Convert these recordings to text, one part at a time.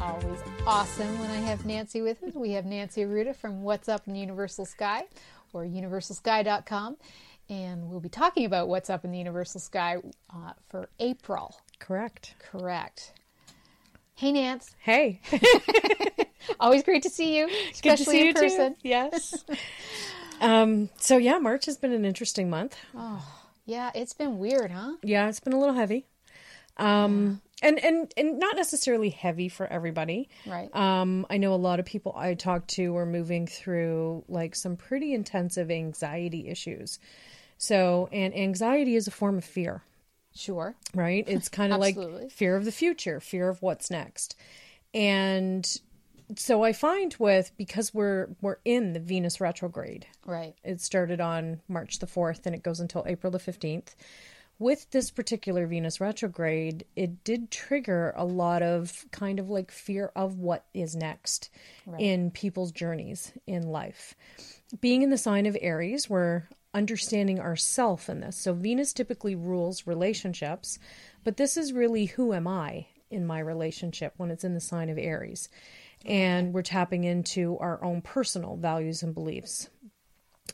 Always awesome when I have Nancy with us. We have Nancy Arruda from What's Up in Universal Sky or universalsky.com. And we'll be talking about what's up in the Universal Sky uh, for April. Correct. Correct. Hey, Nance. Hey. Always great to see you, especially see you person. Too. Yes. um, so, yeah, March has been an interesting month. Oh, yeah, it's been weird, huh? Yeah, it's been a little heavy. Um, and and and not necessarily heavy for everybody. Right. Um, I know a lot of people I talk to are moving through like some pretty intensive anxiety issues. So, and anxiety is a form of fear. Sure. Right? It's kind of like fear of the future, fear of what's next. And so I find with because we're we're in the Venus retrograde. Right. It started on March the 4th and it goes until April the 15th with this particular Venus retrograde, it did trigger a lot of kind of like fear of what is next right. in people's journeys in life. Being in the sign of Aries, we're understanding ourself in this. So Venus typically rules relationships, but this is really who am I in my relationship when it's in the sign of Aries. And we're tapping into our own personal values and beliefs,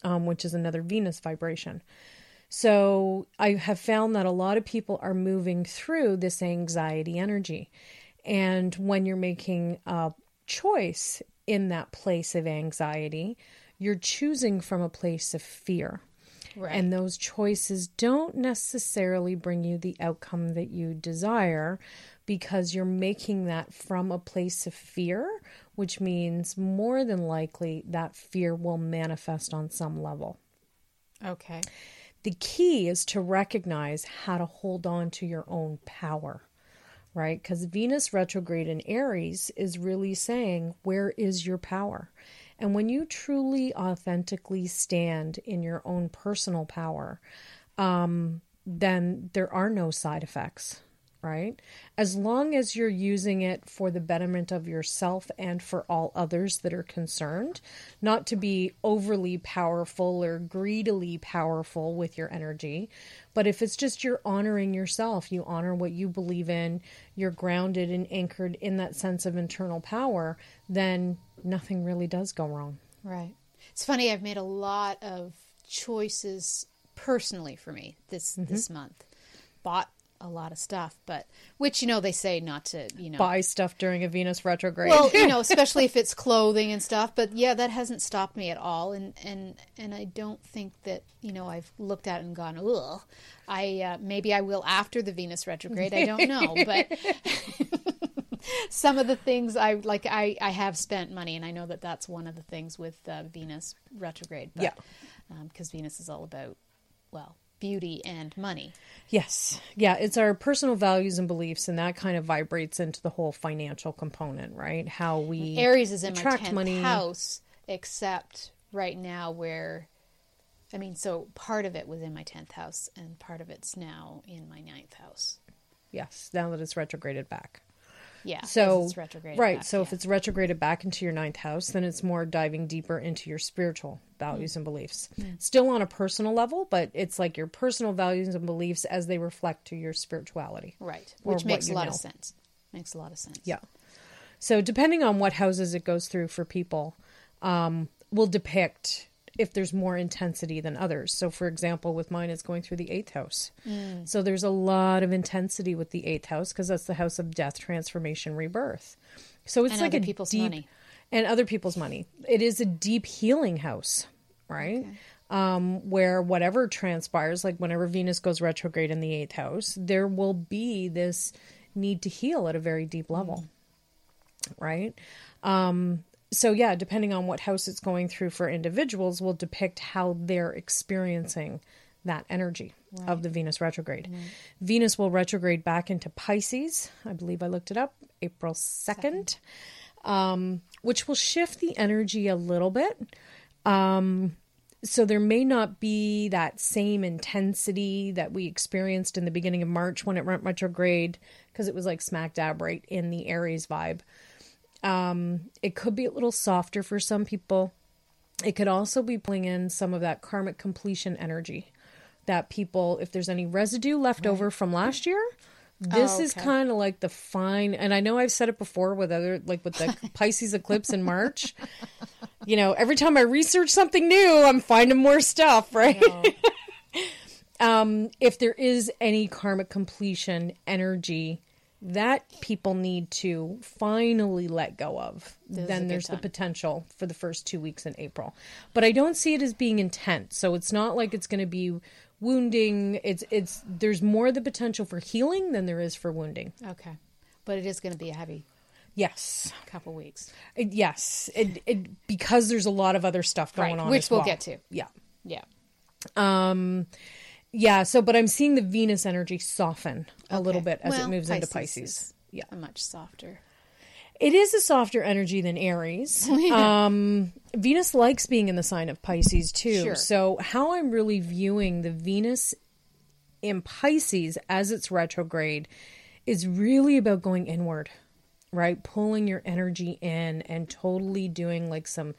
um, which is another Venus vibration. So I have found that a lot of people are moving through this anxiety energy. And when you're making a choice in that place of anxiety, you're choosing from a place of fear. Right. And those choices don't necessarily bring you the outcome that you desire because you're making that from a place of fear, which means more than likely that fear will manifest on some level. Okay. The key is to recognize how to hold on to your own power, right? Because Venus retrograde in Aries is really saying, where is your power? And when you truly, authentically stand in your own personal power, um, then there are no side effects right? As long as you're using it for the betterment of yourself and for all others that are concerned, not to be overly powerful or greedily powerful with your energy, but if it's just you're honoring yourself, you honor what you believe in, you're grounded and anchored in that sense of internal power, then nothing really does go wrong. Right. It's funny, I've made a lot of choices personally for me this mm-hmm. this month. Bought a lot of stuff, but which you know they say not to you know buy stuff during a Venus retrograde. Well, you know, especially if it's clothing and stuff. But yeah, that hasn't stopped me at all, and and and I don't think that you know I've looked at it and gone, ugh. I uh, maybe I will after the Venus retrograde. I don't know, but. some of the things I like, I, I have spent money, and I know that that's one of the things with uh, Venus retrograde. But, yeah, because um, Venus is all about well beauty and money. Yes. Yeah, it's our personal values and beliefs and that kind of vibrates into the whole financial component, right? How we Aries is in my 10th money. house except right now where I mean, so part of it was in my 10th house and part of it's now in my ninth house. Yes, now that it's retrograded back. Yeah. So right. Back, so yeah. if it's retrograded back into your ninth house, then it's more diving deeper into your spiritual values mm. and beliefs. Mm. Still on a personal level, but it's like your personal values and beliefs as they reflect to your spirituality. Right. Which makes a lot know. of sense. Makes a lot of sense. Yeah. So depending on what houses it goes through for people, um, will depict if there's more intensity than others. So, for example, with mine, it's going through the eighth house. Mm. So, there's a lot of intensity with the eighth house because that's the house of death, transformation, rebirth. So, it's and like a people's deep, money. And other people's money. It is a deep healing house, right? Okay. Um, where whatever transpires, like whenever Venus goes retrograde in the eighth house, there will be this need to heal at a very deep level, mm. right? Um, so yeah, depending on what house it's going through for individuals will depict how they're experiencing that energy right. of the Venus retrograde. Right. Venus will retrograde back into Pisces. I believe I looked it up April 2nd, um, which will shift the energy a little bit. so there may not be that same intensity that we experienced in the beginning of March when it went retrograde because it was like smack dab right in the Aries vibe. Um, it could be a little softer for some people. It could also be pulling in some of that karmic completion energy that people, if there's any residue left over from last year, this Oh, is kind of like the fine. And I know I've said it before with other, like with the Pisces eclipse in March. You know, every time I research something new, I'm finding more stuff, right? um, if there is any karmic completion energy that people need to finally let go of, is a then there's the potential for the first two weeks in April. But I don't see it as being intense. So it's not like it's going to be wounding. It's it's there's more the potential for healing than there is for wounding. Okay. But it is going to be a heavy Yes, couple weeks. It- yes. It, it because there's a lot of other stuff going Right, on, which as we'll well. get to. Yeah. Yeah. Um, Yeah, so but I'm seeing the Venus energy soften a little bit as Well, it moves into Pisces Pisces. is Yeah. A much softer. It is a softer energy than Aries. um, Venus likes being in the sign of Pisces too. Sure. So, how I'm really viewing the Venus in Pisces as it's retrograde is really about going inward, right? Pulling your energy in and totally doing like some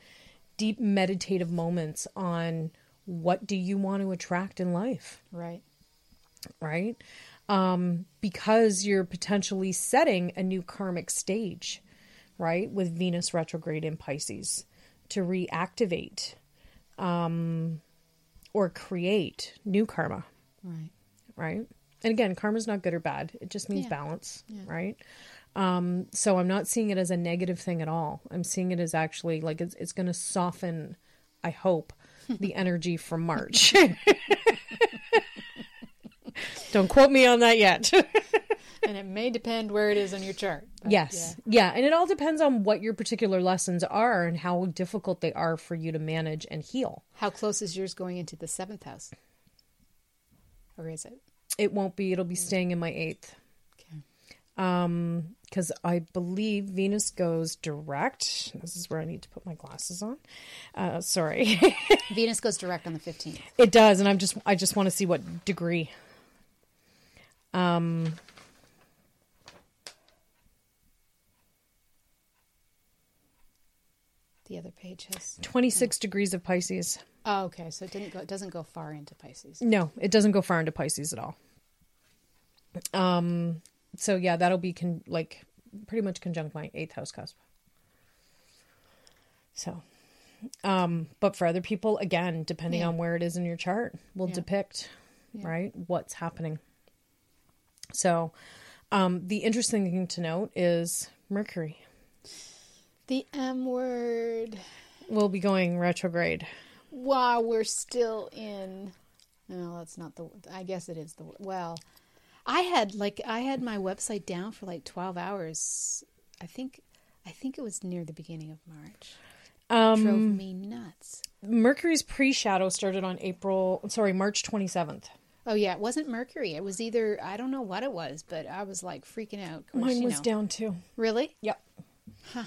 deep meditative moments on what do you want to attract in life Right. right? Um, because you're potentially setting a new karmic stage, right? With Venus retrograde in Pisces to reactivate um, or create new karma, Right. right? And again, karma's not good or bad, it just means Yeah. balance, right? Um, so I'm not seeing it as a negative thing at all. I'm seeing it as actually like it's, it's going to soften, I hope, the energy from March. Don't quote me on that yet. and it may depend where it is on your chart. yes. Yeah. And it all depends on what your particular lessons are and how difficult they are for you to manage and heal. How close is yours going into the seventh house? Or is it? It won't be, it'll be staying in my eighth. Okay. Because I believe Venus goes direct. This is where I need to put my glasses on. Uh, sorry. Venus goes direct on the 15th. it does. And I'm just, I just want to see what degree. Um, The other page has. 26 degrees of Pisces. Oh, okay. So it didn't go. It doesn't go far into Pisces. No, it doesn't go far into Pisces at all. Um, so yeah, that'll be con- like pretty much conjunct my eighth house cusp. So, um, but for other people, again, depending Yeah. on where it is in your chart, will Yeah. depict Yeah. right what's happening. So, um, the interesting thing to note is Mercury The M word. We'll be going retrograde. While we're still in. No, that's not the. I guess it is the. Well, I had like I had my website down for like twelve hours. I think. I think it was near the beginning of March. Um, Drove me nuts. Mercury's pre-shadow started on April, sorry, March twenty seventh. Oh yeah, it wasn't Mercury. It was either I don't know what it was, but I was like freaking out. Course, Mine was know. down too. Really? Yep. Huh.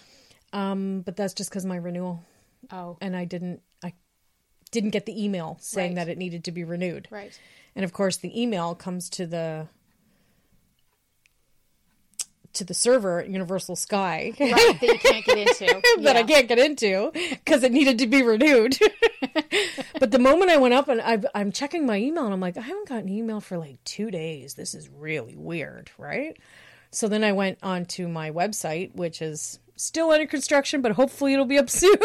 Um, but that's just because my renewal, Oh, and I didn't, I didn't get the email saying Right. that it needed to be renewed. right. And of course, the email comes to the to the server at Universal Sky Right, that you can't get into. that I can't get into because it needed to be renewed. but the moment I went up and I, I'm checking my email, and I'm like, I haven't got an email for like two days. This is really weird, right? So then I went onto my website, which is still under construction, but hopefully it'll be up soon.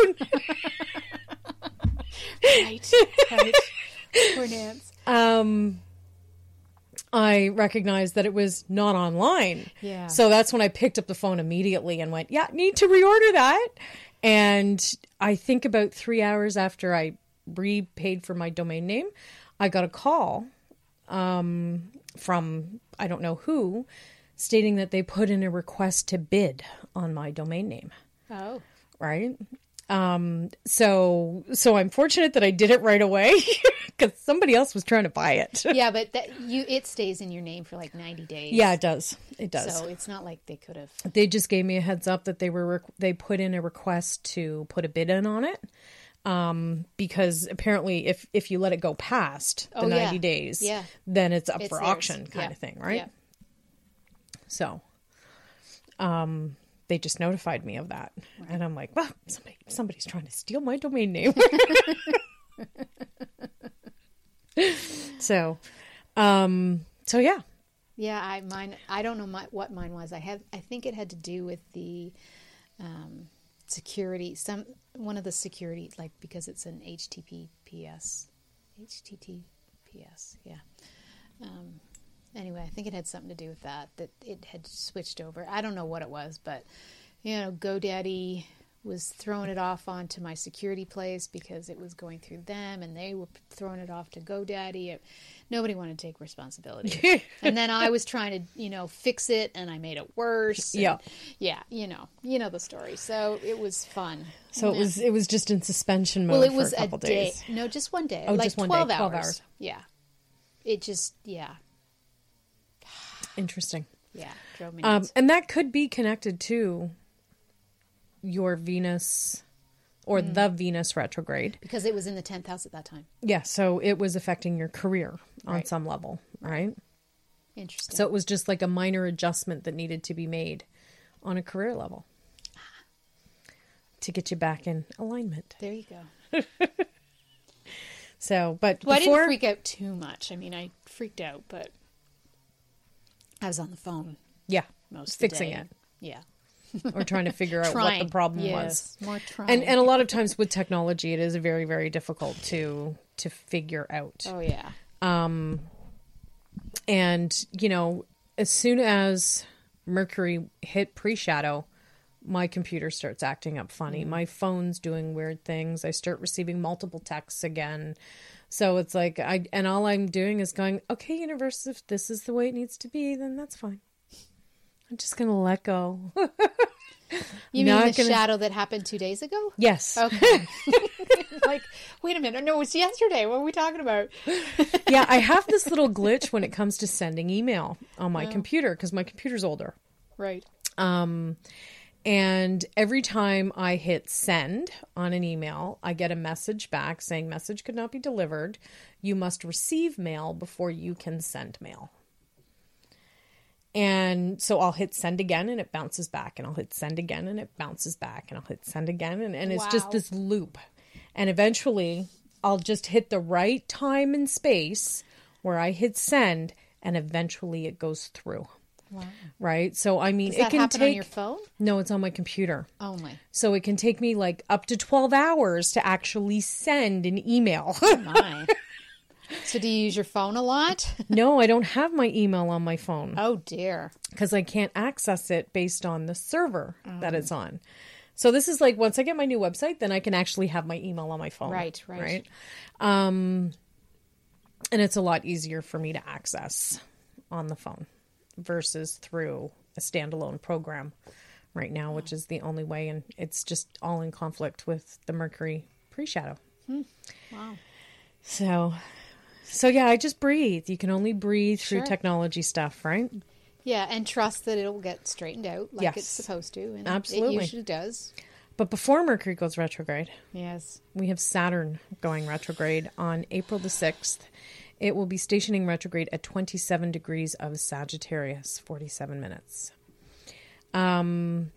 Right. Right. Poor Nance. um, I recognized that it was not online. Yeah. So that's when I picked up the phone immediately and went, yeah, need to reorder that. And I think about three hours after I repaid for my domain name, I got a call um, from I don't know who stating that they put in a request to bid on my domain name. Oh. Right. Um, so so I'm fortunate that I did it right away because somebody else was trying to buy it. Yeah, but that you it stays in your name for like 90 days. Yeah, it does. It does. So it's not like they could have. they just gave me a heads up that they were they put in a request to put a bid in on it Um, because apparently, if if you let it go past the Oh, yeah. ninety days, Yeah. then it's up It's for theirs. auction, kind Yeah. of thing, right? Yeah. So, um, they just notified me of that, and I'm like, well, somebody somebody's trying to steal my domain name. so, um, so yeah, Yeah, I mine. I don't know my, what mine was. I had. I think it had to do with the um, security. Some one of the security, like because it's an HTTPS, HTTPS. Yeah. Um, anyway, I think it had something to do with that. That it had switched over. I don't know what it was, but you know, GoDaddy was throwing it off onto my security place because it was going through them, and they were throwing it off to GoDaddy. It, nobody wanted to take responsibility, and then I was trying to, you know, fix it, and I made it worse. and- Yeah. yeah, you know, you know the story. So it was fun. so it was it was just in suspension mode Well, it for was a a, couple day. days. No, just one day. Oh, like just one day, 12 12 hours. hours. Yeah. It just, yeah, Interesting. yeah, drove me Um, and that could be connected to your Venus or Hmm. the Venus retrograde. because it was in the 10th house at that time. Yeah, so it was affecting your career on Right. some level, right? Interesting. So it was just like a minor adjustment that needed to be made on a career level to get you back in alignment. there you go. So, but Well, I before didn't freak out too much. I mean, I freaked out, but I was on the phone yeah, most fixing it Yeah. or trying to figure out what the problem was. More trying. And and a lot of times with technology, it is very very difficult to to figure out. oh, yeah. Um. And, you know, as soon as Mercury hit pre shadow, my computer starts acting up funny. My phone's doing weird things. I start receiving multiple texts again. So it's like I and all I'm doing is going, okay, universe, if this is the way it needs to be, then that's fine. I'm just gonna let go. You mean the gonna- shadow that happened two days ago? yes. Okay. like, wait a minute. No, it's yesterday. What are we talking about? yeah, I have this little glitch when it comes to sending email on my oh. computer because my computer's older. Right. Um, And every time I hit send on an email, I get a message back saying message could not be delivered. You must receive mail before you can send mail. And so I'll hit send again and it bounces back, and I'll hit send again and it bounces back, and I'll hit send again, and, and it's just this loop. And eventually I'll just hit the right time and space where I hit send, and eventually it goes through. Wow. Right? So, I mean, it that can take. on your phone? No, it's on my computer. Only. So it can take me like up to 12 hours to actually send an email. My. so do you use your phone a lot? no, I don't have my email on my phone Oh dear. because I can't access it based on the server Oh. that it's on. So this is like once I get my new website, then I can actually have my email on my phone. Right, right. Right. Um, and it's a lot easier for me to access on the phone versus through a standalone program right now, which is the only way. And it's just all in conflict with the Mercury pre shadow. Hmm. Wow. So, so yeah, I just breathe. You can only breathe through Sure. technology stuff, right? Yeah, and trust that it'll get straightened out like Yes. it's supposed to, and Absolutely. it usually does. But before Mercury goes retrograde, Yes. we have Saturn going retrograde on April the 6th. It will be stationing retrograde at 27 degrees of Sagittarius, 47 minutes. Um,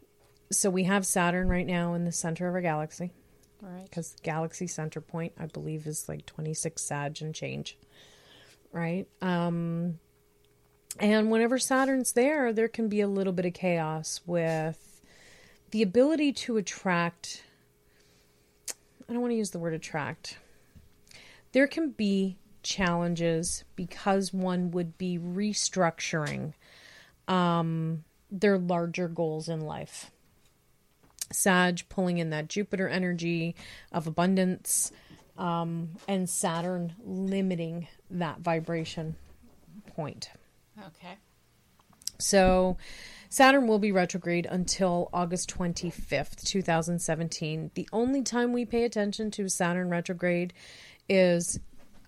so we have Saturn right now in the center of our galaxy All right. because galaxy center point, I believe, is like 26 Sag and change, right? Um, and whenever Saturn's there, there can be a little bit of chaos with the ability to attract. I don't want to use the word attract. There can be challenges because one would be restructuring um, their larger goals in life. Sag pulling in that Jupiter energy of abundance, um, and Saturn limiting that vibration point. Okay. So, Saturn will be retrograde until August 25th, 2017. The only time we pay attention to Saturn retrograde is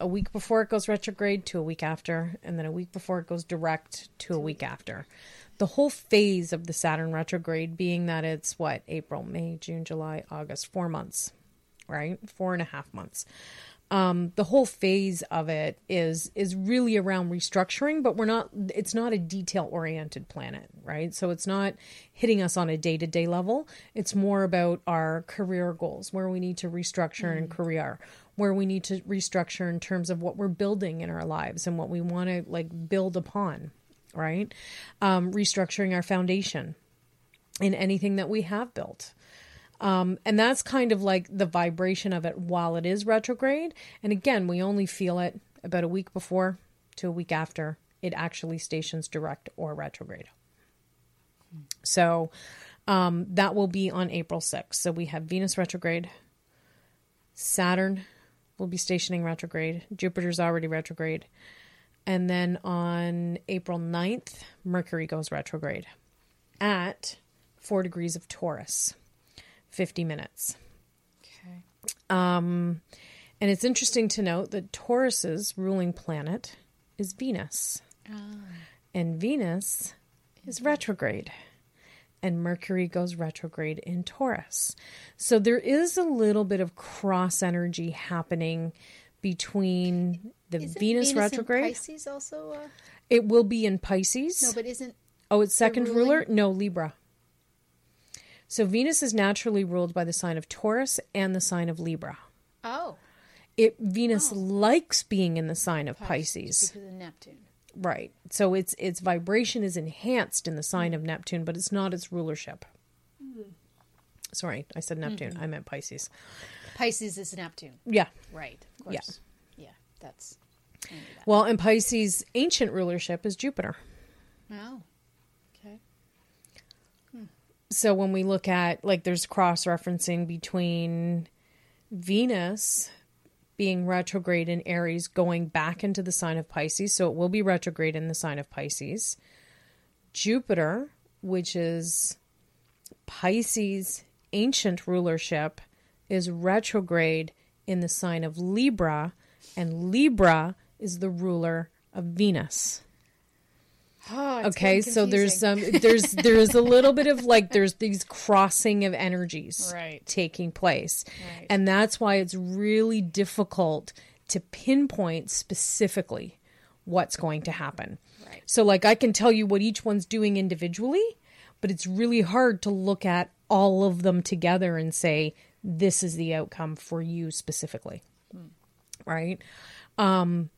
a week before it goes retrograde to a week after, and then a week before it goes direct to a week after. The whole phase of the Saturn retrograde being that it's what, April, May, June, July, August, four months, right? Four and a half months. Um, the whole phase of it is is really around restructuring, but we're not. It's not a detail oriented planet, right? So it's not hitting us on a day to day level. It's more about our career goals, where we need to restructure in career, where we need to restructure in terms of what we're building in our lives and what we want to like build upon, right? Um, restructuring our foundation in anything that we have built. Um, and that's kind of like the vibration of it while it is retrograde. And again, we only feel it about a week before to a week after it actually stations direct or retrograde. So um, that will be on April 6th. So we have Venus retrograde, Saturn will be stationing retrograde, Jupiter's already retrograde. And then on April 9th, Mercury goes retrograde at four degrees of Taurus. 50 minutes. Okay. Um, and it's interesting to note that Taurus's ruling planet is Venus. And Venus is retrograde. And Mercury goes retrograde in Taurus. So there is a little bit of cross energy happening between the Venus, in retrograde. Pisces also. Uh, It will be in Pisces. no, but isn't oh, it's second ruling- ruler? No, Libra. So Venus is naturally ruled by the sign of Taurus and the sign of Libra. oh It Venus likes being in the sign of Pisces. because of Neptune. Right. So its its vibration is enhanced in the sign of Neptune, but it's not its rulership. Mm. Sorry, I said Neptune. I meant Pisces. Pisces is Neptune. Yeah. Right. Of Yeah. course. Yeah. That's. That. Well, and Pisces' ancient rulership is Jupiter. Oh. Okay. Hmm. So when we look at like there's cross referencing between Venus being retrograde in Aries going back into the sign of Pisces, so it will be retrograde in the sign of Pisces. Jupiter, which is Pisces' ancient rulership, is retrograde in the sign of Libra, and Libra is the ruler of Venus. Oh, Okay, so there's um there's there's a little bit of like there's these crossing of energies Right. taking place. Right. And that's why it's really difficult to pinpoint specifically what's going to happen. Right. So like I can tell you what each one's doing individually, but it's really hard to look at all of them together and say this is the outcome for you specifically. Right? Um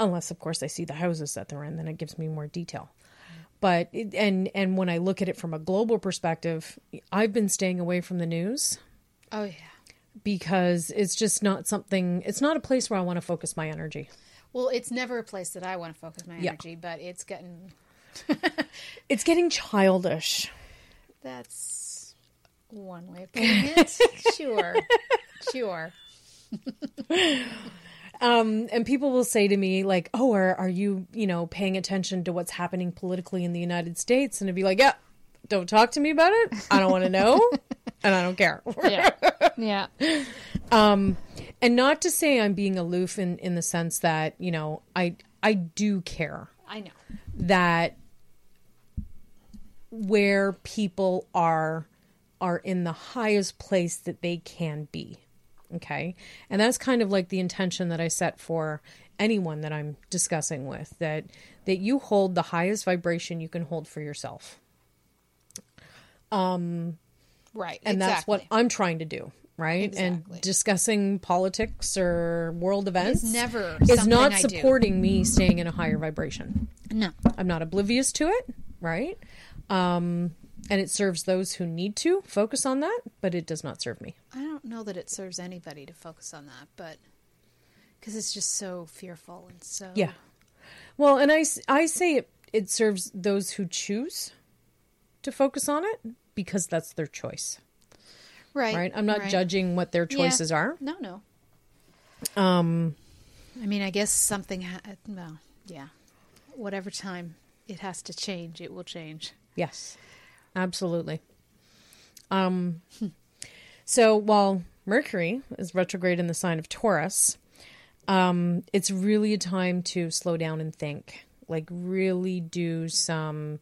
unless of course I see the houses that they're in, then it gives me more detail. But it, and and when I look at it from a global perspective, I've been staying away from the news Oh yeah. because it's just not something. It's not a place where I want to focus my energy. Well, it's never a place that I want to focus my Yeah. energy, but it's getting. It's getting childish. That's one way of putting it. sure. Sure. Um, and people will say to me like, "Oh, are are you you know paying attention to what's happening politically in the United States?" And I'd be like, "Yeah, don't talk to me about it. I don't want to know, and I don't care." Yeah. yeah. um and not to say i'm being aloof in in the sense that you know i i do care I know. that where people are are in the highest place that they can be okay and that's kind of like the intention that i set for anyone that i'm discussing with that that you hold the highest vibration you can hold for yourself Um Right. and that's what i'm trying to do right Exactly. and discussing politics or world events never is not I do. supporting me staying in a higher vibration No. i'm not oblivious to it right um and it serves those who need to focus on that but it does not serve me I don't know that it serves anybody to focus on that, but because it's just so fearful and so. yeah well and I I say it it serves those who choose to focus on it because that's their choice Right. right i'm not right. judging what their Yeah. choices are No, no. um I mean, I guess something. Ha- well, yeah. Whatever time it has to change, it will change. Yes, absolutely. Um, so while Mercury is retrograde in the sign of Taurus, um, it's really a time to slow down and think, like really do some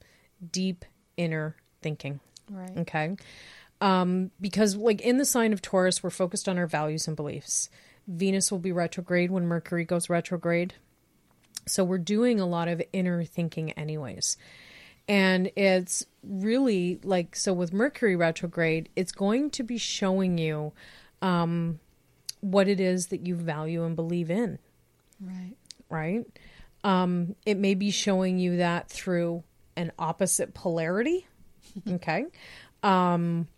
deep inner thinking. Right. Okay. Um, because, like in the sign of Taurus, we're focused on our values and beliefs. Venus will be retrograde when Mercury goes retrograde. So we're doing a lot of inner thinking, anyways. And it's really like so with Mercury retrograde, it's going to be showing you um, what it is that you value and believe in, Right. right? Um, it may be showing you that through an opposite polarity. okay. Um,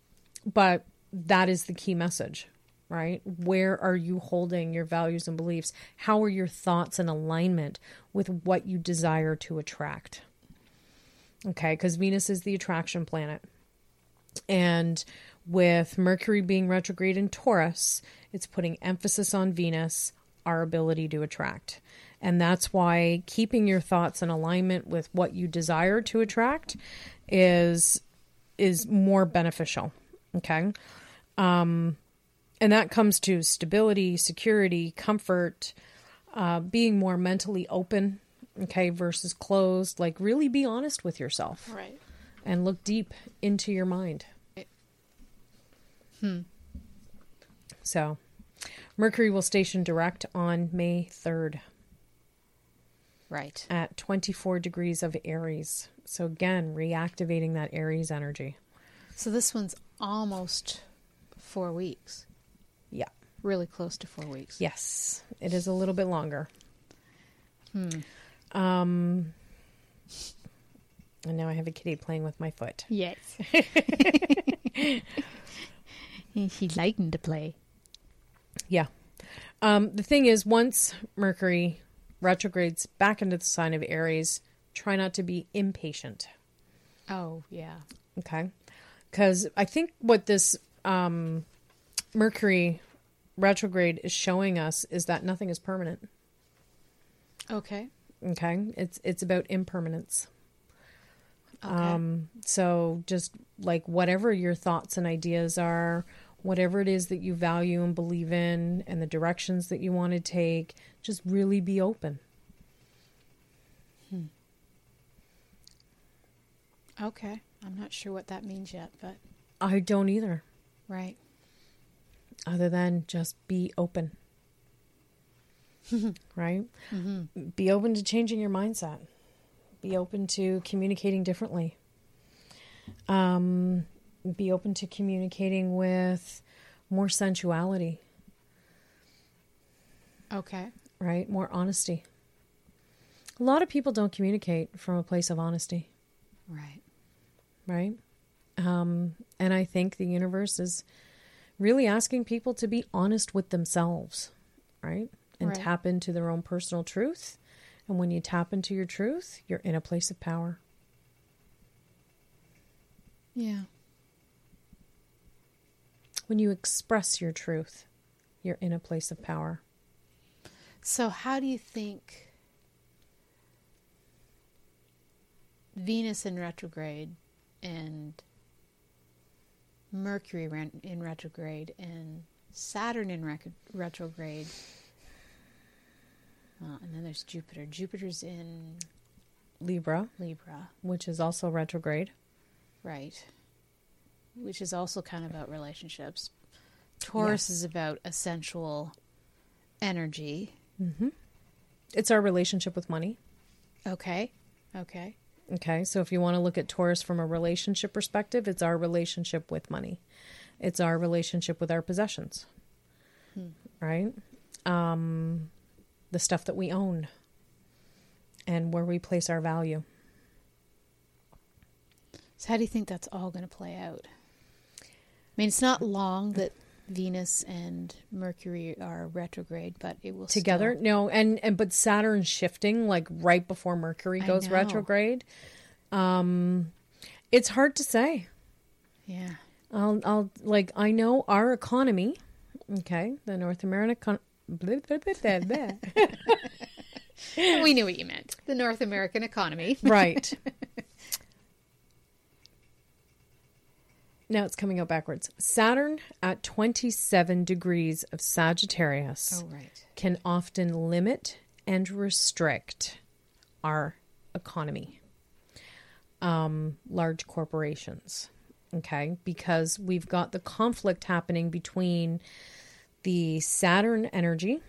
but that is the key message, right? Where are you holding your values and beliefs? How are your thoughts in alignment with what you desire to attract? Okay, because Venus is the attraction planet. And with Mercury being retrograde in Taurus, it's putting emphasis on Venus, our ability to attract. And that's why keeping your thoughts in alignment with what you desire to attract is is more beneficial. Okay? Um and that comes to stability, security, comfort, uh, being more mentally open, okay, versus closed. Like, really be honest with yourself Right. and look deep into your mind. Hmm. So, Mercury will station direct on May 3rd Right. at 24 degrees of Aries. So, again, reactivating that Aries energy. So this one's almost four weeks. Yeah. Really close to four weeks. Yes, it is a little bit longer. Hmm. Um, and now I have a kitty playing with my foot. Yes. He's liking to play. Yeah. Um, the thing is, once Mercury retrogrades back into the sign of Aries, try not to be impatient. Oh, yeah. Okay. Because I think what this um, Mercury retrograde is showing us is that nothing is permanent. Okay. Okay. It's it's about impermanence. Okay. Um, so just like whatever your thoughts and ideas are, whatever it is that you value and believe in, and the directions that you want to take, just really be open. Hmm. okay. I'm not sure what that means yet, but I don't either, right. other than just be open. right? Be open to changing your mindset. Be open to communicating differently. Um, be open to communicating with more sensuality. Okay. right? More honesty. A lot of people don't communicate from a place of honesty, Right. right? Um, and I think the universe is really asking people to be honest with themselves, right? And Right. tap into their own personal truth. And when you tap into your truth, you're in a place of power. Yeah. When you express your truth, you're in a place of power. So, how do you think Venus in retrograde and Mercury in retrograde and Saturn in retrograde? Uh, and then there's Jupiter. Jupiter's in Libra, Libra, which is also retrograde. right? Which is also kind of about relationships. Taurus is about a sensual energy. It's our relationship with money. Okay. Okay. Okay, so if you want to look at Taurus from a relationship perspective, it's our relationship with money. It's our relationship with our possessions. Right? Um the stuff that we own and where we place our value. So how do you think that's all going to play out? I mean, it's not long that Venus and Mercury are retrograde, but it will Together? still- No, and and but Saturn shifting like right before Mercury goes retrograde. Um it's hard to say. yeah. I'll, I'll like I know our economy, okay, the North American. We knew what you meant. The North American economy. right. Now it's coming out backwards. Saturn at 27 degrees of Sagittarius Oh, right. can often limit and restrict our economy. Um, large corporations. Okay, because we've got the conflict happening between the Saturn energy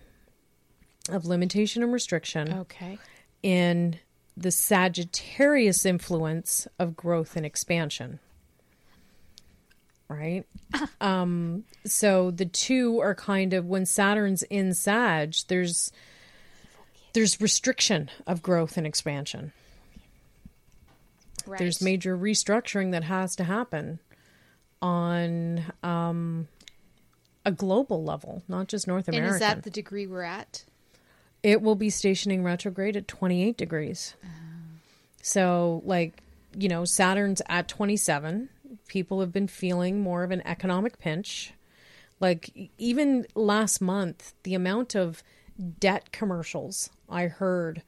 of limitation and restriction Okay. in the Sagittarius influence of growth and expansion. Right? um so the two are kind of when Saturn's in Sag, there's there's restriction of growth and expansion. Right. There's major restructuring that has to happen on um a global level, not just North America. and is that the degree we're at? It will be stationing retrograde at 28 degrees. Oh. So, like, you know, Saturn's at 27. People have been feeling more of an economic pinch. Like, even last month, the amount of debt commercials I heard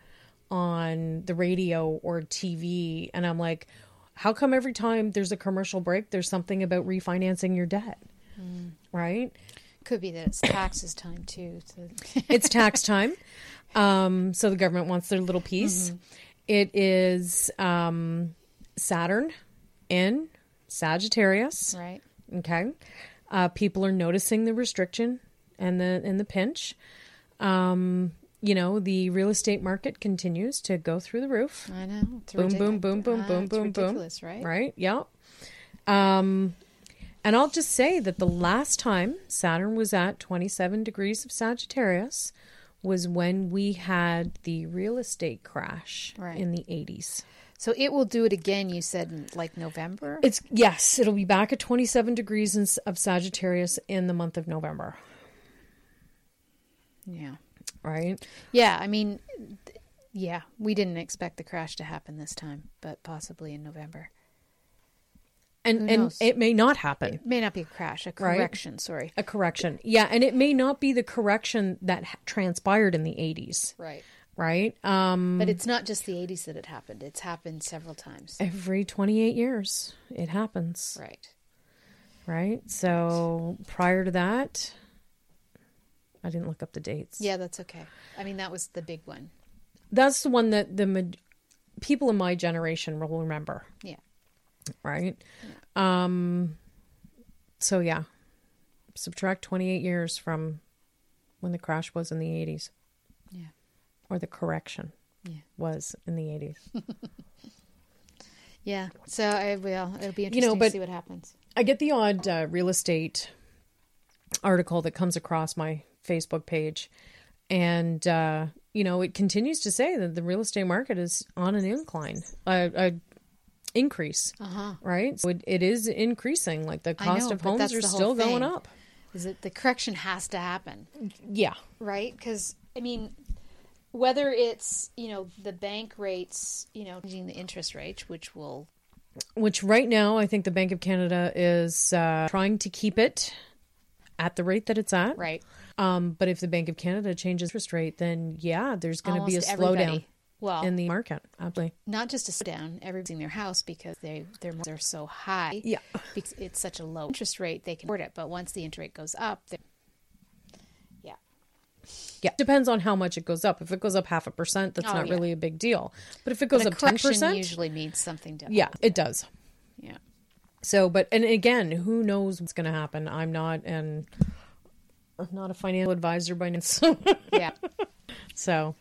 on the radio or TV, and I'm like, how come every time there's a commercial break, there's something about refinancing your debt? Hmm. Right? Could be that it's taxes time too. So. it's tax time. Um, so the government wants their little piece. It is um, Saturn in Sagittarius. right. Okay. Uh, people are noticing the restriction and the and the pinch. Um, you know, the real estate market continues to go through the roof. I know. Boom, boom, boom, boom, Ah, boom, it's boom, boom. right? Right? Yeah. Um, and I'll just say that the last time Saturn was at 27 degrees of Sagittarius was when we had the real estate crash Right. in the 80s. So it will do it again. You said in like November. It's yes, it'll be back at 27 degrees in, of Sagittarius in the month of November, yeah. right? Yeah. I mean, th- yeah. We didn't expect the crash to happen this time, but possibly in November. And and it may not happen. It may not be a crash, a Right. correction. Sorry. A correction. Yeah, and it may not be the correction that transpired in the 80s, Right. right? Um But it's not just the 80s that it happened. It's happened several times. every 28 years it happens Right. right so prior to that i didn't look up the dates Yeah, that's okay. I mean, that was the big one. that's the one that the people in my generation will remember Yeah. Right um so yeah subtract 28 years from when the crash was in the 80s Yeah. or the correction Yeah. was in the 80s Yeah. So I will. It'll be interesting You know, but to see what happens. I get the odd uh, real estate article that comes across my Facebook page, and uh, you know it continues to say that the real estate market is on an incline, a, a increase, Uh-huh. right? So it, it is increasing. Like the cost know, of homes are still going up. Is it the correction has to happen? Yeah, right? Because I mean, whether it's you know the bank rates, you know, changing the interest rates, which will which right now I think the Bank of Canada is uh, trying to keep it at the rate that it's at. right Um, but if the Bank of Canada changes interest rate, then yeah, there's going to be a slowdown. Well, in the market. Absolutely. not just a slowdown, everybody's in their house because they their mortgages are so high. Yeah. because it's such a low interest rate, they can afford it. But once the interest rate goes up, yeah, Yeah, depends on how much it goes up. If it goes up half a percent, that's Oh, not yeah. really a big deal. But if it goes up ten correction percent, usually means something different. yeah, it does. yeah. So, but and again, who knows what's going to happen? I'm not and I'm not a financial advisor by any so, Yeah. so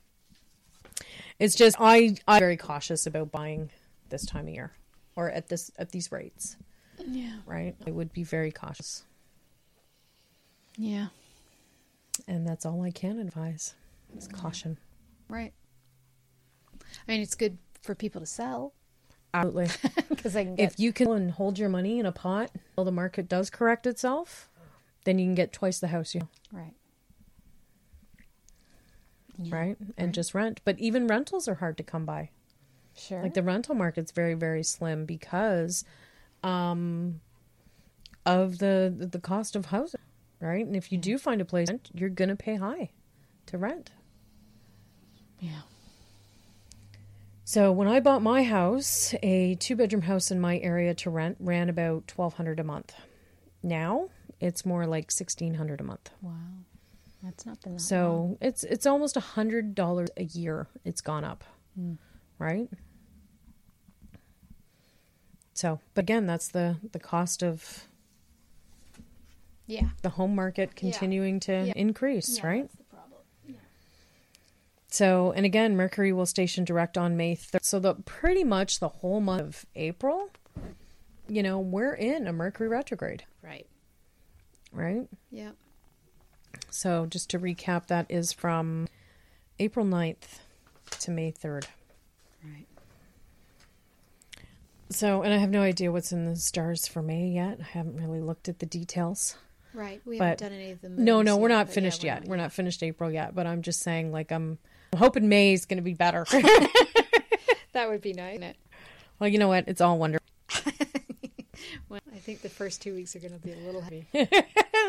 it's just I I'm very cautious about buying this time of year or at this at these rates. Yeah. Right, I would be very cautious, Yeah. and that's all I can advise. Is caution. Right. I mean, it's good for people to sell Absolutely. because they can get if you can hold your money in a pot while the market does correct itself, then you can get twice the house you right. Right and just rent. But even rentals are hard to come by. Sure. Like the rental market's very very slim because um of the the cost of housing, right? And if you do find a place, you're going to pay high to rent. yeah. So when I bought my house, a two bedroom house in my area to rent ran about 1200 a month. Now, it's more like 1600 a month. Wow. That's not been that long. So it's it's almost a hundred dollars a year. It's gone up, hmm. right? So, but again, that's the the cost of Yeah. the home market continuing to Yeah. increase, Yeah, right? that's the. So, and again, Mercury will station direct on May 3rd. So, the pretty much the whole month of April, you know, we're in a Mercury retrograde, Right. right? Yeah. So, just to recap, that is from April 9th to May 3rd. Right. So, and I have no idea what's in the stars for May yet. I haven't really looked at the details. Right. We But- haven't done any of the No, no, we're not but yeah, finished we're yet. not We're not finished April yet, but I'm just saying, like, I'm, I'm hoping May is going to be better. That would be nice. well, you know what? It's all wonderful. Well, I think the first two weeks are going to be a little heavy. I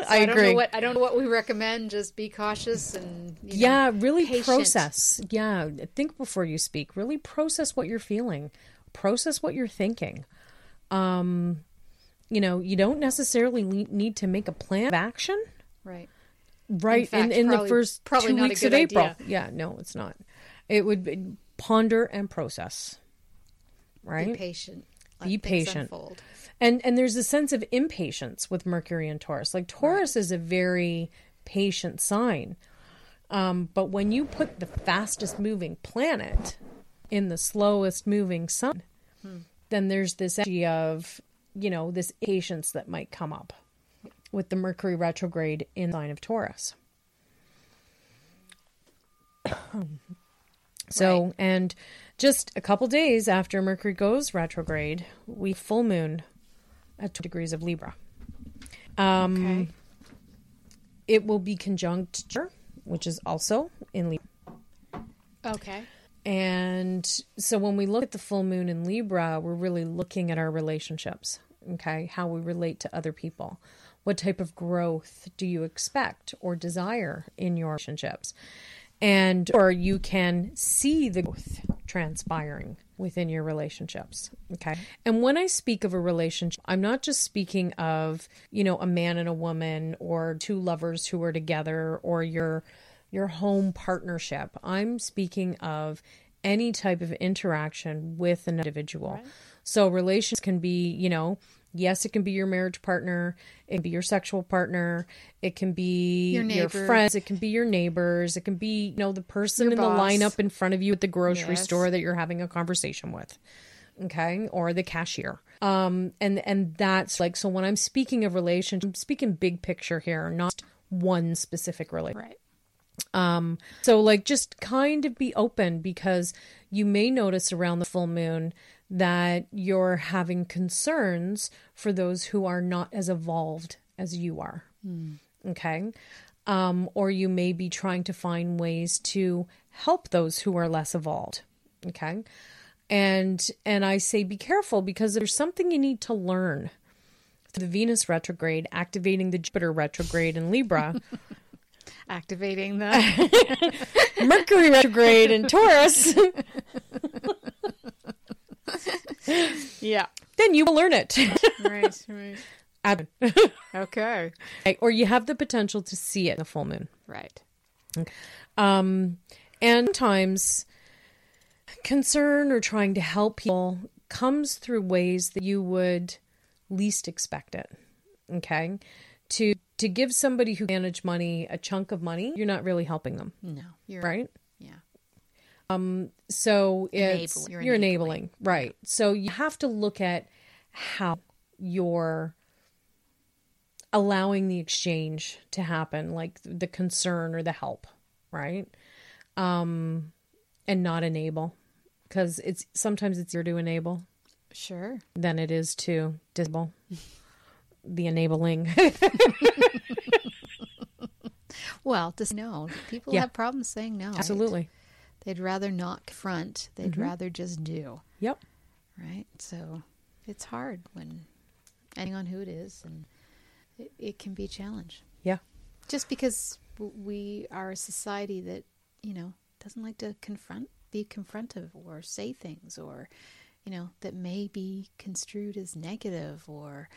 I don't agree. know what I don't know what we recommend. Just be cautious and you know, yeah, really patient. process. Yeah, think before you speak. Really process what you're feeling. Process what you're thinking. Um, you know, you don't necessarily need to make a plan of action right. right in, fact, in, the probably- first probably two not a weeks good of April. idea. Yeah, no, it's not. It would be ponder and process. Be Right? patient. Be patient. unfold. And and there's a sense of impatience with Mercury and Taurus. Like Taurus is a very patient sign. Um, but when you put the fastest moving planet in the slowest moving sun, then there's this energy of, you know, this patience that might come up with the Mercury retrograde in the sign of Taurus. so, Right. and just a couple days after Mercury goes retrograde, we full moon at 2 degrees of Libra. Um, Okay. It will be conjunct, which is also in Libra. Okay. And so when we look at the full moon in Libra, we're really looking at our relationships, okay? How we relate to other people. What type of growth do you expect or desire in your relationships? And or you can see the growth transpiring within your relationships, okay? And when I speak of a relationship, I'm not just speaking of, you know, a man and a woman or two lovers who are together or your your home partnership. I'm speaking of any type of interaction with an individual. So relations can be, you know, yes, it can be your marriage partner, it can be your sexual partner, it can be Your your, friends, it can be your neighbors, it can be, you know, the person Your in boss. the lineup in front of you at the grocery Yes. store that you're having a conversation with okay or the cashier um and and that's like so when i'm speaking of relationship i'm speaking big picture here not one specific relationship Right. Um, so like just kind of be open because you may notice around the full moon that you're having concerns for those who are not as evolved as you are. Okay? Um or you may be trying to find ways to help those who are less evolved. Okay? And and I say be careful because there's something you need to learn. For the Venus retrograde activating the Jupiter retrograde in Libra. Activating the Mercury retrograde in Taurus, yeah. then you will learn it. Right. Right. Okay. or you have the potential to see it in the full moon. Right. Um, and sometimes concern or trying to help people comes through ways that you would least expect it. Okay. To to give somebody who manage money a chunk of money, you're not really helping them, No. You're right? Yeah. So it's Enable- you're, you're enabling. right? So you have to look at how you're allowing the exchange to happen, like the concern or the help, right? Um, and not enable, because it's sometimes it's easier to enable Sure. than it is to disable the enabling. Well, just no. People Yeah. have problems saying no. right? They'd rather not confront. They'd mm-hmm. rather just do. Yep. Right. So it's hard when, depending on who it is, and it, it can be a challenge. Yeah. Just because we are a society that you know doesn't like to confront, be confrontive, or say things, or you know that may be construed as negative, or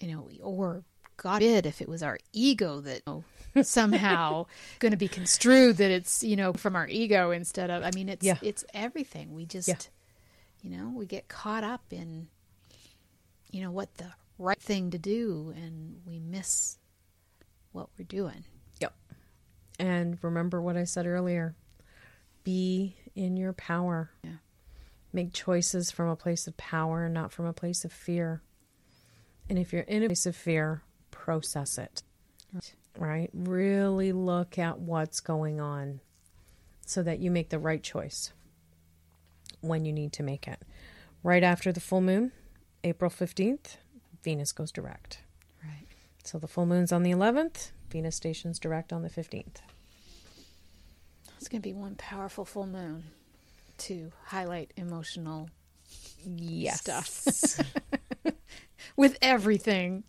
you know, or God forbid if it was our ego that you oh. somehow going to be construed that it's you know from our ego instead of. I mean, it's Yeah. it's everything. We just Yeah. you know we get caught up in you know, what the right thing to do and we miss what we're doing. Yep. And remember what I said earlier be in your power. Yeah. Make choices from a place of power, not from a place of fear. And if you're in a place of fear, process it. Right. Really look at what's going on so that you make the right choice when you need to make it. Right after the full moon, April 15th, Venus goes direct. Right. So the full moon's on the 11th, Venus stations direct on the 15th. It's going to be one powerful full moon to highlight emotional Yes. stuff with everything,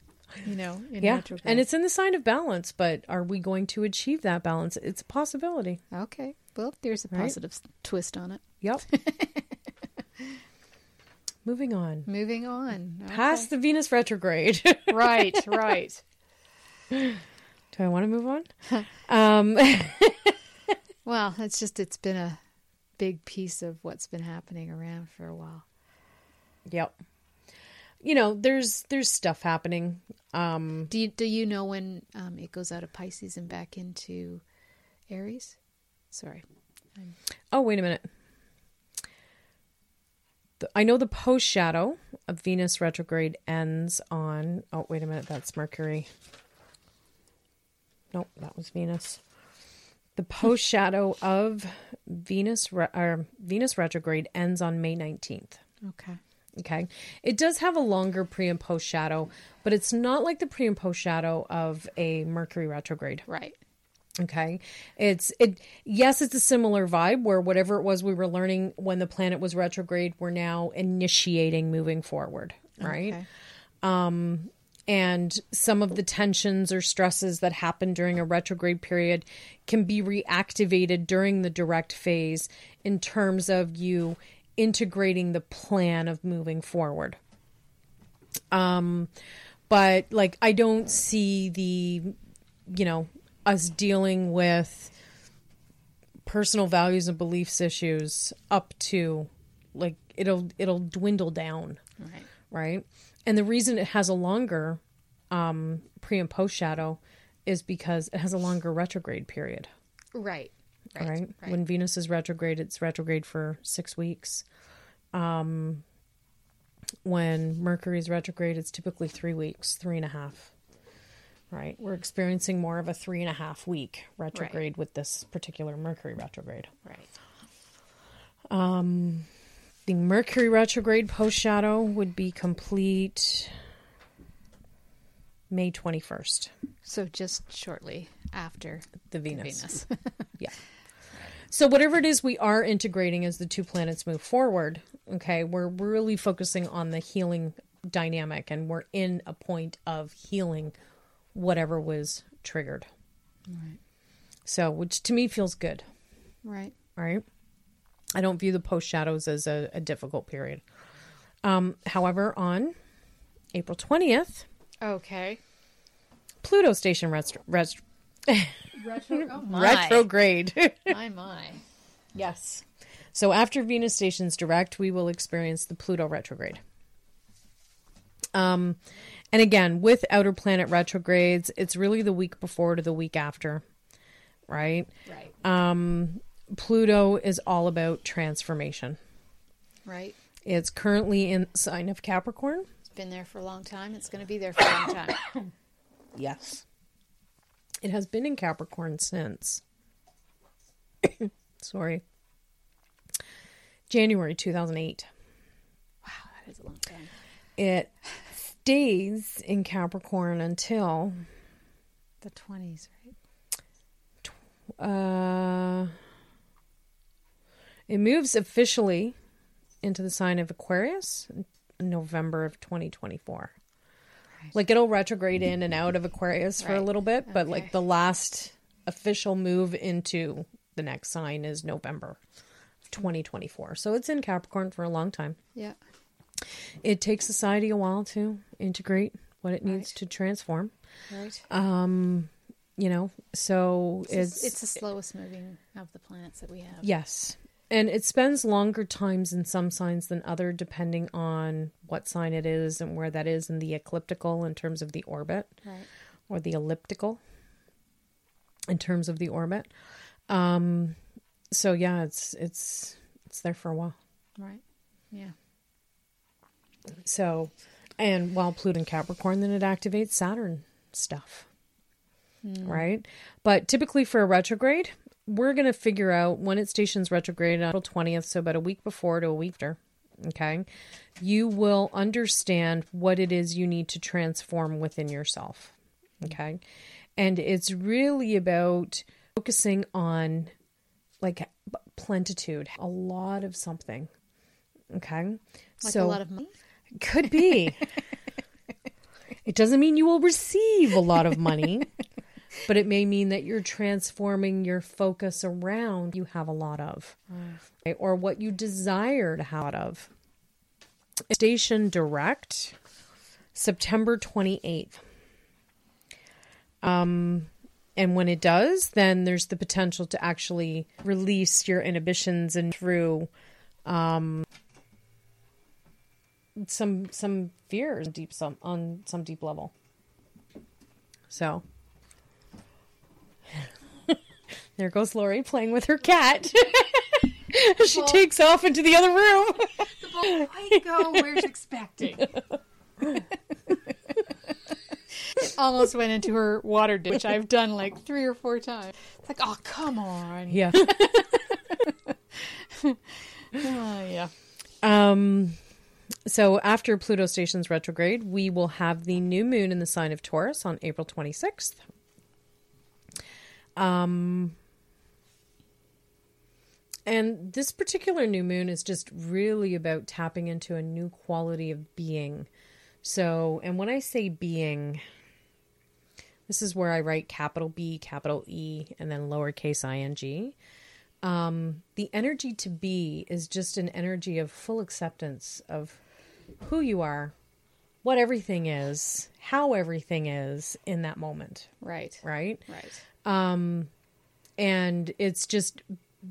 you know, in Yeah. retrograde. And it's in the sign of balance, but are we going to achieve that balance? It's a possibility. okay. Well, there's a positive s- twist on it. Yep. Moving on. Moving on. Past the Venus retrograde. Right, right. Do I want to move on? um, Well, it's just it's been a big piece of what's been happening around for a while. yep. You know, there's there's stuff happening. Um, Do you do you know when um, it goes out of Pisces and back into Aries? Sorry. oh, wait a minute. The, I know the post shadow of Venus retrograde ends on. Oh, wait a minute. That's Mercury. Nope, that was Venus. The post shadow of Venus re- or Venus retrograde ends on May 19th. Okay. Okay. It does have a longer pre and post shadow, but it's not like the pre and post shadow of a Mercury retrograde. Right. Okay. It's it yes, it's a similar vibe where whatever it was we were learning when the planet was retrograde, we're now initiating moving forward. Right. Okay. Um, and some of the tensions or stresses that happen during a retrograde period can be reactivated during the direct phase in terms of you integrating the plan of moving forward. Um, but like, I don't see the, you know, us dealing with personal values and beliefs issues up to like it'll it'll dwindle down Right. right? And the reason it has a longer um, pre and post shadow is because it has a longer retrograde period, Right. Right? Right. Right. When Venus is retrograde, it's retrograde for six weeks. Um, when Mercury is retrograde, it's typically three weeks, three and a half. Right, we're experiencing more of a three and a half week retrograde with this particular Mercury retrograde. right. The Mercury retrograde post shadow would be complete May 21st. So just shortly after The Venus. Venus. Yeah. So whatever it is we are integrating as the two planets move forward, okay, we're really focusing on the healing dynamic and we're in a point of healing whatever was triggered. right. So, which to me feels good, Right. right? I don't view the post shadows as a, a difficult period. Um, however, on April 20th, Okay. Pluto station rest- rest- Retro. Oh my. retrograde. my my. Yes. So after Venus stations direct, we will experience the Pluto retrograde. Um, and again, with outer planet retrogrades, it's really the week before to the week after, right? Right. Um, Pluto is all about transformation. right. It's currently in sign of Capricorn. It's been there for a long time. It's going to be there for a long time. Yes. It has been in Capricorn since sorry. January 2008. wow, that is a long time. It stays in Capricorn until The twenties, right? uh it moves officially into the sign of Aquarius in November of 2024. Right. Like it'll retrograde in and out of Aquarius for a little bit, but Okay. like the last official move into the next sign is November 2024. So it's in Capricorn for a long time. Yeah. It takes society a while to integrate what it needs Right. to transform. Right. Um, You know, so it's, it's it's the slowest moving of the planets that we have. yes, and it spends longer times in some signs than other, depending on what sign it is and where that is in the ecliptical in terms of the orbit, Right. or the elliptical in terms of the orbit. Um, so yeah, it's it's it's there for a while. Right. Yeah. So, and while Pluto in Capricorn, then it activates Saturn stuff. Right? But typically for a retrograde, we're going to figure out when it stations retrograde on April 20th, so about a week before to a week after. Okay. You will understand what it is you need to transform within yourself. Okay. And it's really about focusing on like plentitude, a lot of something. Okay. Like so a lot of money. could be. it doesn't mean you will receive a lot of money, but it may mean that you're transforming your focus around you have a lot of, okay, or what you desire to have of. Station Direct, September 28th. Um, and when it does, then there's the potential to actually release your inhibitions and through um, some some fears deep some on some deep level. So there goes Laurie playing with her cat. she takes off into the other room. I go where she's expecting. it almost went into her water dish, which I've done like three or four times. It's like, oh, come on. Yeah. Oh, yeah. Um so after Pluto stations retrograde, we will have the new moon in the sign of Taurus on April 26th. Um and this particular new moon is just really about tapping into a new quality of being. So, and when I say being, this is where I write capital B, capital E, and then lowercase ing. Um, the energy to be is just an energy of full acceptance of who you are, what everything is, how everything is in that moment, Right. right? Right. And it's just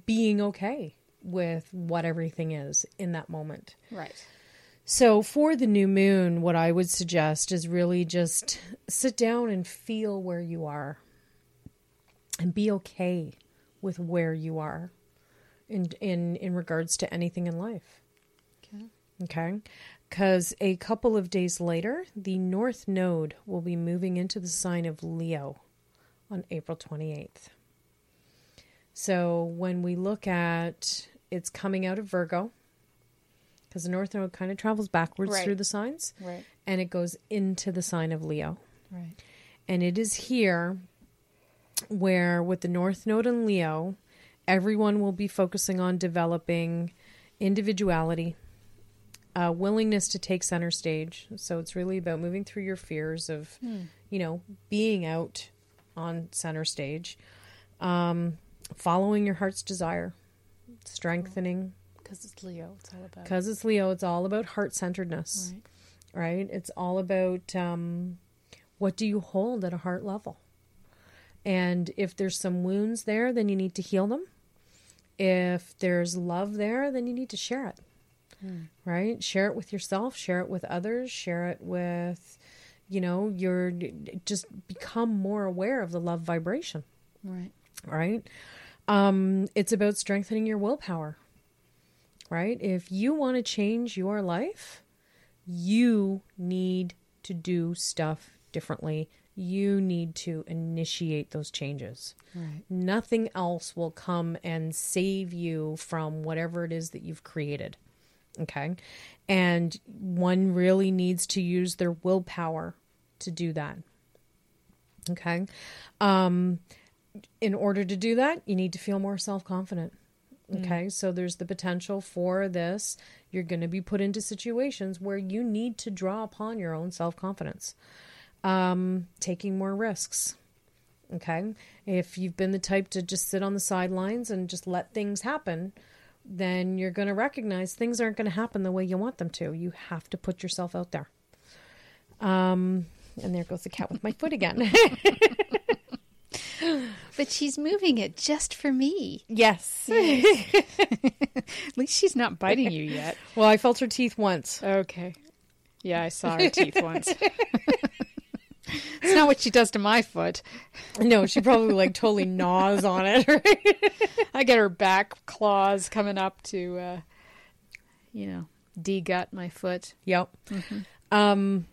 being okay with what everything is in that moment. Right. So, for the new moon, what I would suggest is really just sit down and feel where you are and be okay with where you are in in in regards to anything in life. Okay. Okay? Cuz a couple of days later, the north node will be moving into the sign of Leo on April 28th. So, when we look at it's coming out of Virgo, because the North Node kind of travels backwards Right. through the signs Right. and it goes into the sign of Leo. Right. And it is here where, with the North Node and Leo, everyone will be focusing on developing individuality, uh, willingness to take center stage. So it's really about moving through your fears of, you know, being out on center stage, um, following your heart's desire, strengthening. Because it's Leo. It's all about. Because it's Leo, it's all about heart centeredness Right. right? It's all about um, what do you hold at a heart level. And if there's some wounds there, then you need to heal them. If there's love there, then you need to share it, right? Share it with yourself, share it with others, share it with, you know, your just become more aware of the love vibration, Right. right? Um, it's about strengthening your willpower, right? If you want to change your life, you need to do stuff differently. You need to initiate those changes. Right. Nothing else will come and save you from whatever it is that you've created. Okay. And one really needs to use their willpower to do that. Okay. Um, in order to do that, you need to feel more self confident. Okay, so there's the potential for this. You're going to be put into situations where you need to draw upon your own self confidence, um, taking more risks. Okay, if you've been the type to just sit on the sidelines and just let things happen, then you're going to recognize things aren't going to happen the way you want them to. You have to put yourself out there. Um, and there goes the cat with my foot again. But she's moving it just for me. Yes. At least she's not biting you yet. well, I felt her teeth once. Okay. Yeah, I saw her teeth once. it's not what she does to my foot. No, she probably like totally gnaws on it. Right? I get her back claws coming up to, uh, you know, de-gut my foot. Yep. Um,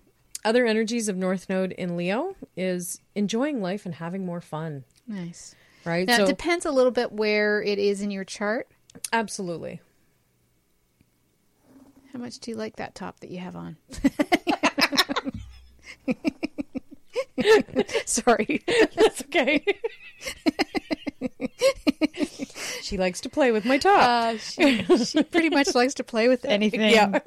other energies of North Node in Leo is enjoying life and having more fun. Nice. Right. Now, so it depends a little bit where it is in your chart. absolutely. How much do you like that top that you have on? Sorry. That's okay. she likes to play with my top. Uh, she, she pretty much likes to play with anything. Yeah.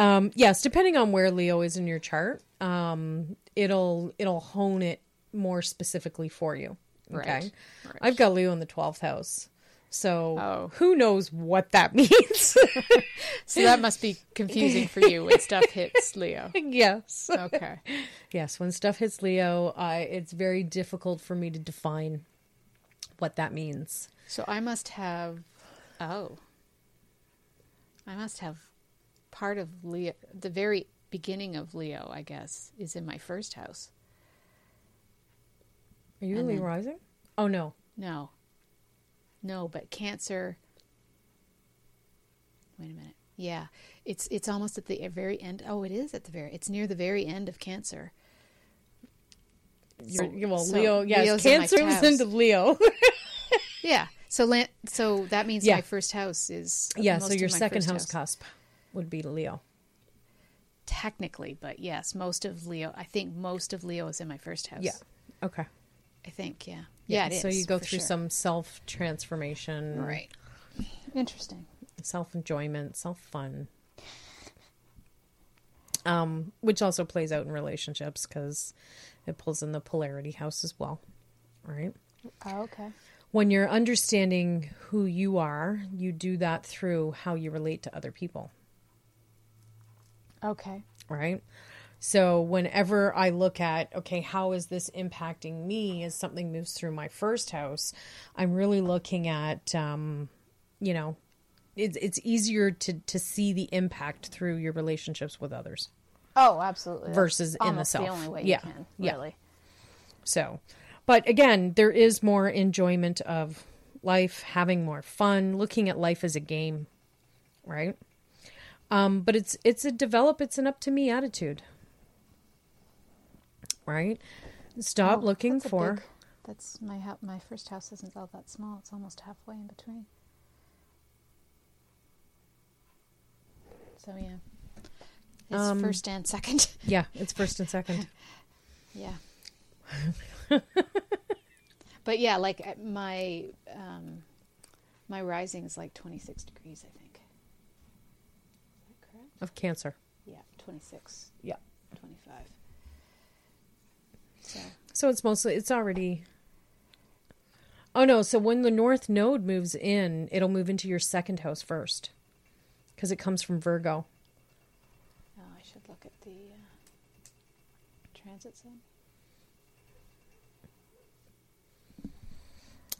Um, yes, depending on where Leo is in your chart, um, it'll it'll hone it more specifically for you. Okay. Right, right. I've got Leo in the twelfth house. So Oh. who knows what that means? So that must be confusing for you when stuff hits Leo. yes. Okay. Yes, when stuff hits Leo, I it's very difficult for me to define what that means. So I must have. Oh. I must have part of Leo. The very beginning of Leo, I guess, is in my first house. Are you And Leo rising? Oh no. No. No, but Cancer. Wait a minute. Yeah, it's it's almost at the very end. Oh, it is at the very. It's near the very end of Cancer. You're, well, so Leo, yes, Leo's Cancer is into Leo. Yeah. So so that means Yeah. my first house is yeah, so your second house cusp would be Leo. technically, but yes, most of Leo. I think most of Leo is in my first house. Yeah. Okay. I think. Yeah. Yeah. it so is, you go through sure. some self transformation, right. Interesting. self enjoyment, self fun. Um, which also plays out in relationships because it pulls in the polarity house as well, right? Oh, okay. When you're understanding who you are, you do that through how you relate to other people. Okay. right? So whenever I look at, okay, how is this impacting me as something moves through my first house, I'm really looking at, um, you know, it's it's easier to to see the impact through your relationships with others. Oh, absolutely. That's Versus in the self. the only way Yeah. you can. Yeah. Really. So, but again, there is more enjoyment of life, having more fun, looking at life as a game, right? Um, but it's it's a develop, it's an up to me attitude, right? Stop Oh, looking that's for big- that's my hou- my first house isn't all that small. It's almost halfway in between. So yeah, it's Um, first and second. yeah, it's first and second. yeah. but yeah, like uh, my um, my rising is like twenty six degrees. I think. Is that correct? of Cancer. Yeah, twenty six. Yeah. 25. So, So it's mostly it's already. Oh no! So when the North Node moves in, it'll move into your second house first, because it comes from Virgo. oh, I should look at the uh, transit zone.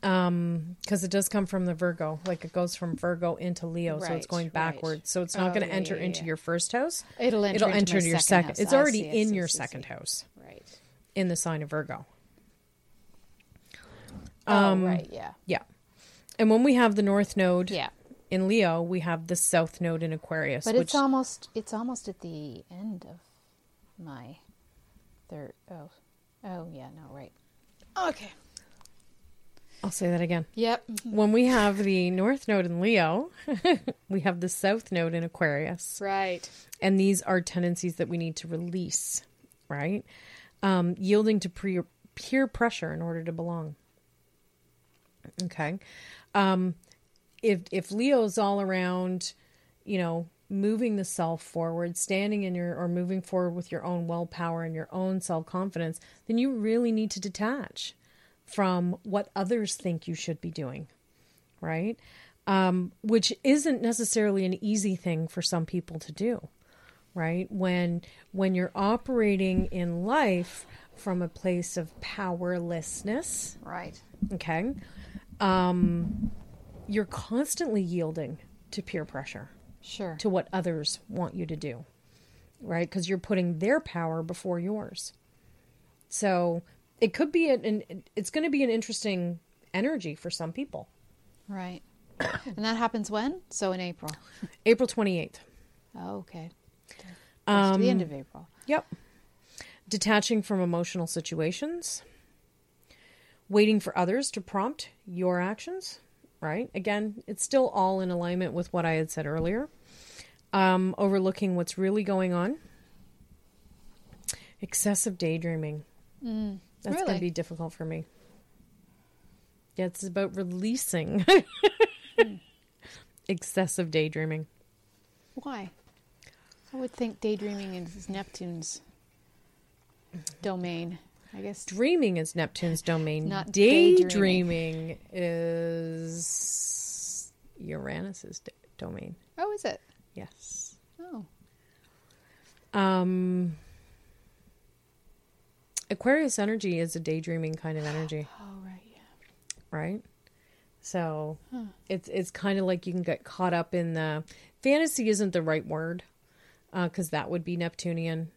Um, because it does come from the Virgo, like it goes from Virgo into Leo, so it's Right, going right. backwards. So it's not Oh, going to yeah, enter yeah, into yeah. your first house. It'll enter It'll into enter into your second second. house. It's already see, in see, your see, second house Right. in the sign of Virgo. oh, right. Yeah. Yeah, and when we have the North Node Yeah. in Leo, we have the South Node in Aquarius, But which it's almost it's almost at the end of my third. Oh, oh yeah. No, right. Okay. I'll say that again. Yep. When we have the North Node in Leo, we have the South Node in Aquarius. Right. and these are tendencies that we need to release right um, yielding to pre- peer pressure in order to belong okay um, if if leo's all around you know moving the self forward standing in your or moving forward with your own willpower and your own self-confidence then you really need to detach from what others think you should be doing right um, which isn't necessarily an easy thing for some people to do right when when you're operating in life from a place of powerlessness. Right. Okay. Um, you're constantly yielding to peer pressure, Sure. to what others want you to do, right? Because you're putting their power before yours. So it could be an, an it's going to be an interesting energy for some people. Right. and that happens when? So in April. April 28th. Oh, okay. To the end of April. Yep. Detaching from emotional situations. Waiting for others to prompt your actions, right? Again, it's still all in alignment with what I had said earlier. Um, overlooking what's really going on. Excessive daydreaming. That's going to be difficult for me. Yeah, it's about releasing excessive daydreaming. Why? I would think daydreaming is Neptune's domain. I guess. Dreaming is Neptune's domain. Not daydreaming, is Uranus's d- domain. Oh, is it? Yes. Oh. Um Aquarius energy is a daydreaming kind of energy, Oh, right. Yeah. right? So it's it's kind of like you can get caught up in the fantasy isn't the right word because that would be Neptunian.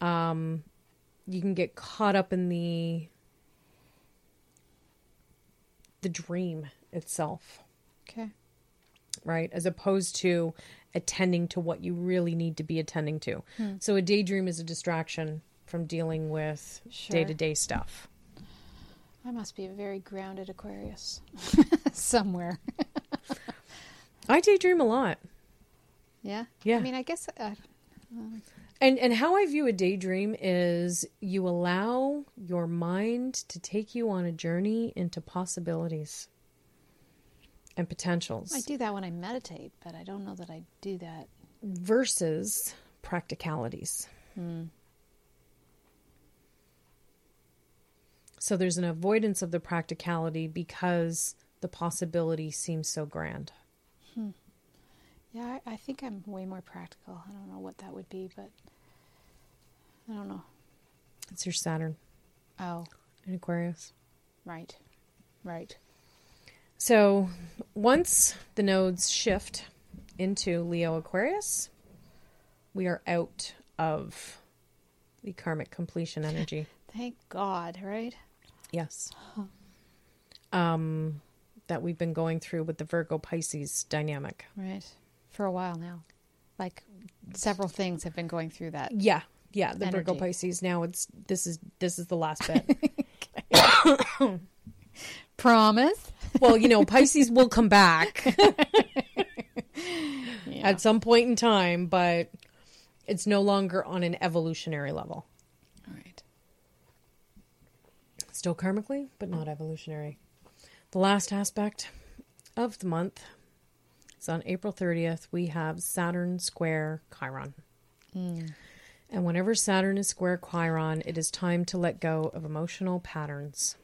Um, you can get caught up in the the dream itself, Okay. right? As opposed to attending to what you really need to be attending to. So a daydream is a distraction from dealing with day to day stuff. I must be a very grounded Aquarius somewhere. I daydream a lot. Yeah. Yeah. I mean, I guess. Uh, And and how I view a daydream is you allow your mind to take you on a journey into possibilities and potentials I do that when I meditate, but I don't know that I do that. versus practicalities. So there's an avoidance of the practicality because the possibility seems so grand. Hmm. Yeah, I, I think I'm way more practical. I don't know what that would be, but I don't know. It's your Saturn Oh, in Aquarius. right. Right. So once the nodes shift into Leo Aquarius, we are out of the karmic completion energy. Thank God, right? Yes. Um, that we've been going through with the Virgo Pisces dynamic. Right. For a while now. Like several things have been going through that. Yeah, yeah. The Virgo Pisces. Now it's this is this is the last bit. Promise? well, you know, Pisces will come back at some point in time, but it's no longer on an evolutionary level. All right. Still karmically, but not evolutionary. The last aspect of the month is on April 30th. We have Saturn square Chiron. Mm. And whenever Saturn is square Chiron, it is time to let go of emotional patterns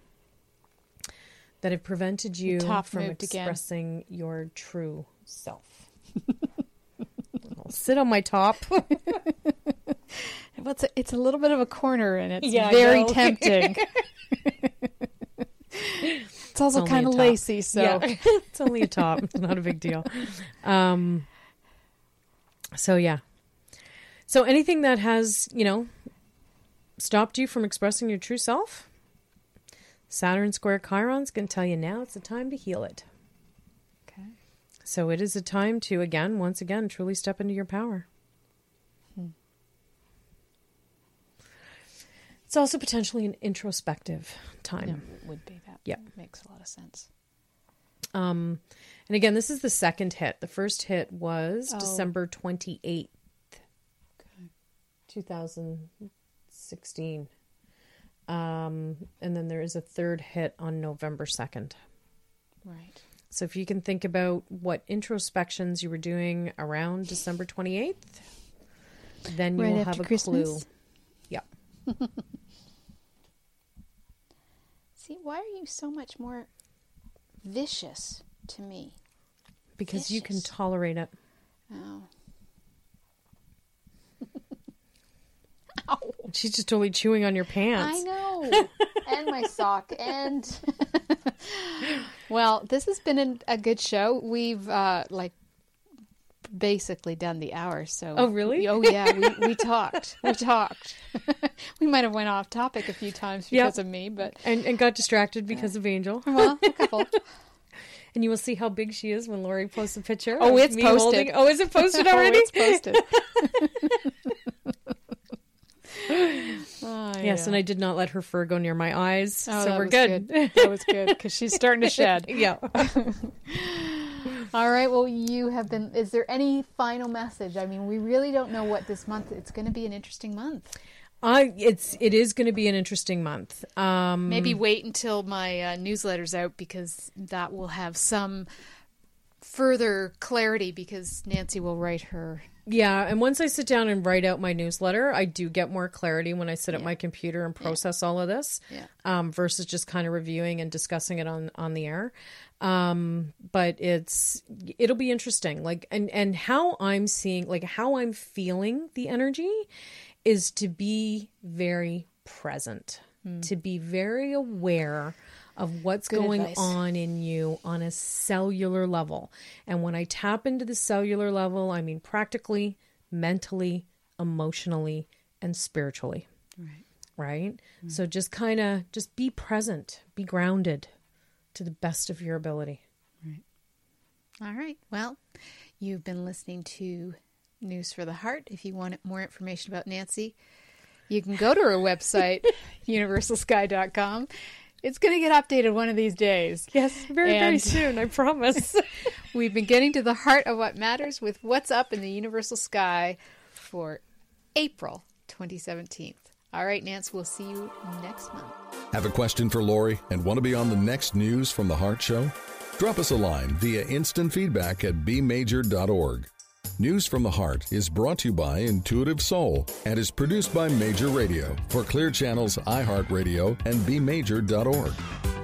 that have prevented you top from moved again. expressing your true self. I'll sit on my top. Well, it's a, it's a little bit of a corner and it's Yeah, very tempting. it's also kind of lacy, so Yeah, it's only a top. It's not a big deal. Um, so yeah. So anything that has, you know, stopped you from expressing your true self, Saturn square Chiron's going to tell you now it's the time to heal it. Okay. So it is a time to again, once again, truly step into your power. It's also potentially an introspective time. Yeah, it would be that. Yeah. makes a lot of sense. Um, and again, this is the second hit. The first hit was Oh. December 28th, 2016. Um, and then there is a third hit on November 2nd. Right. So if you can think about what introspections you were doing around December 28th, then you Right will have a Christmas? clue. Yeah. See, why are you so much more vicious to me? Because you can tolerate it. Oh. Ow. She's just totally chewing on your pants. I know. and my sock. And well, this has been a good show. We've uh, like basically done the hour. So Oh, really? Oh yeah, we, we talked. We talked. we might have went off topic a few times Yep. because of me, but And, and got distracted because of Angel. well, a couple. And you will see how big she is when Laurie posts a picture. Oh, it's posted. holding- Oh, is it posted Oh, already? it's posted. Oh, Yes, and I did not let her fur go near my eyes, Oh, so we're was good. That was good because she's starting to shed. yeah. All right. Well, you have been. Is there any final message? I mean, we really don't know what this month. It's going to be an interesting month. I it's it is going to be an interesting month. Um, Maybe wait until my uh, newsletter's out because that will have some further clarity because Nancy will write her. Yeah, and once I sit down and write out my newsletter, I do get more clarity when I sit at my computer and process all of this. Yeah. Um, versus just kind of reviewing and discussing it on on the air. Um, but it's it'll be interesting. Like and and how I'm seeing like how I'm feeling the energy is to be very present, Hmm. to be very aware of what's Good going advice. on in you on a cellular level. And when I tap into the cellular level, I mean practically, mentally, emotionally, and spiritually. Right. Right? Hmm. So just kind of just be present, be grounded to the best of your ability. Right. All right. Well, you've been listening to News for the Heart. If you want more information about Nancy, you can go to her website, universalsky.com. It's going to get updated one of these days. Yes, very, very soon, I promise. We've been getting to the heart of what matters with What's Up in the Universal Sky for April 2017. All right, Nance, we'll see you next month. Have a question for Laurie and want to be on the next News from the Heart show? Drop us a line via instant feedback at bmajor.org. News from the Heart is brought to you by Intuitive Soul and is produced by Major Radio for Clear Channels, iHeartRadio, and bmajor.org.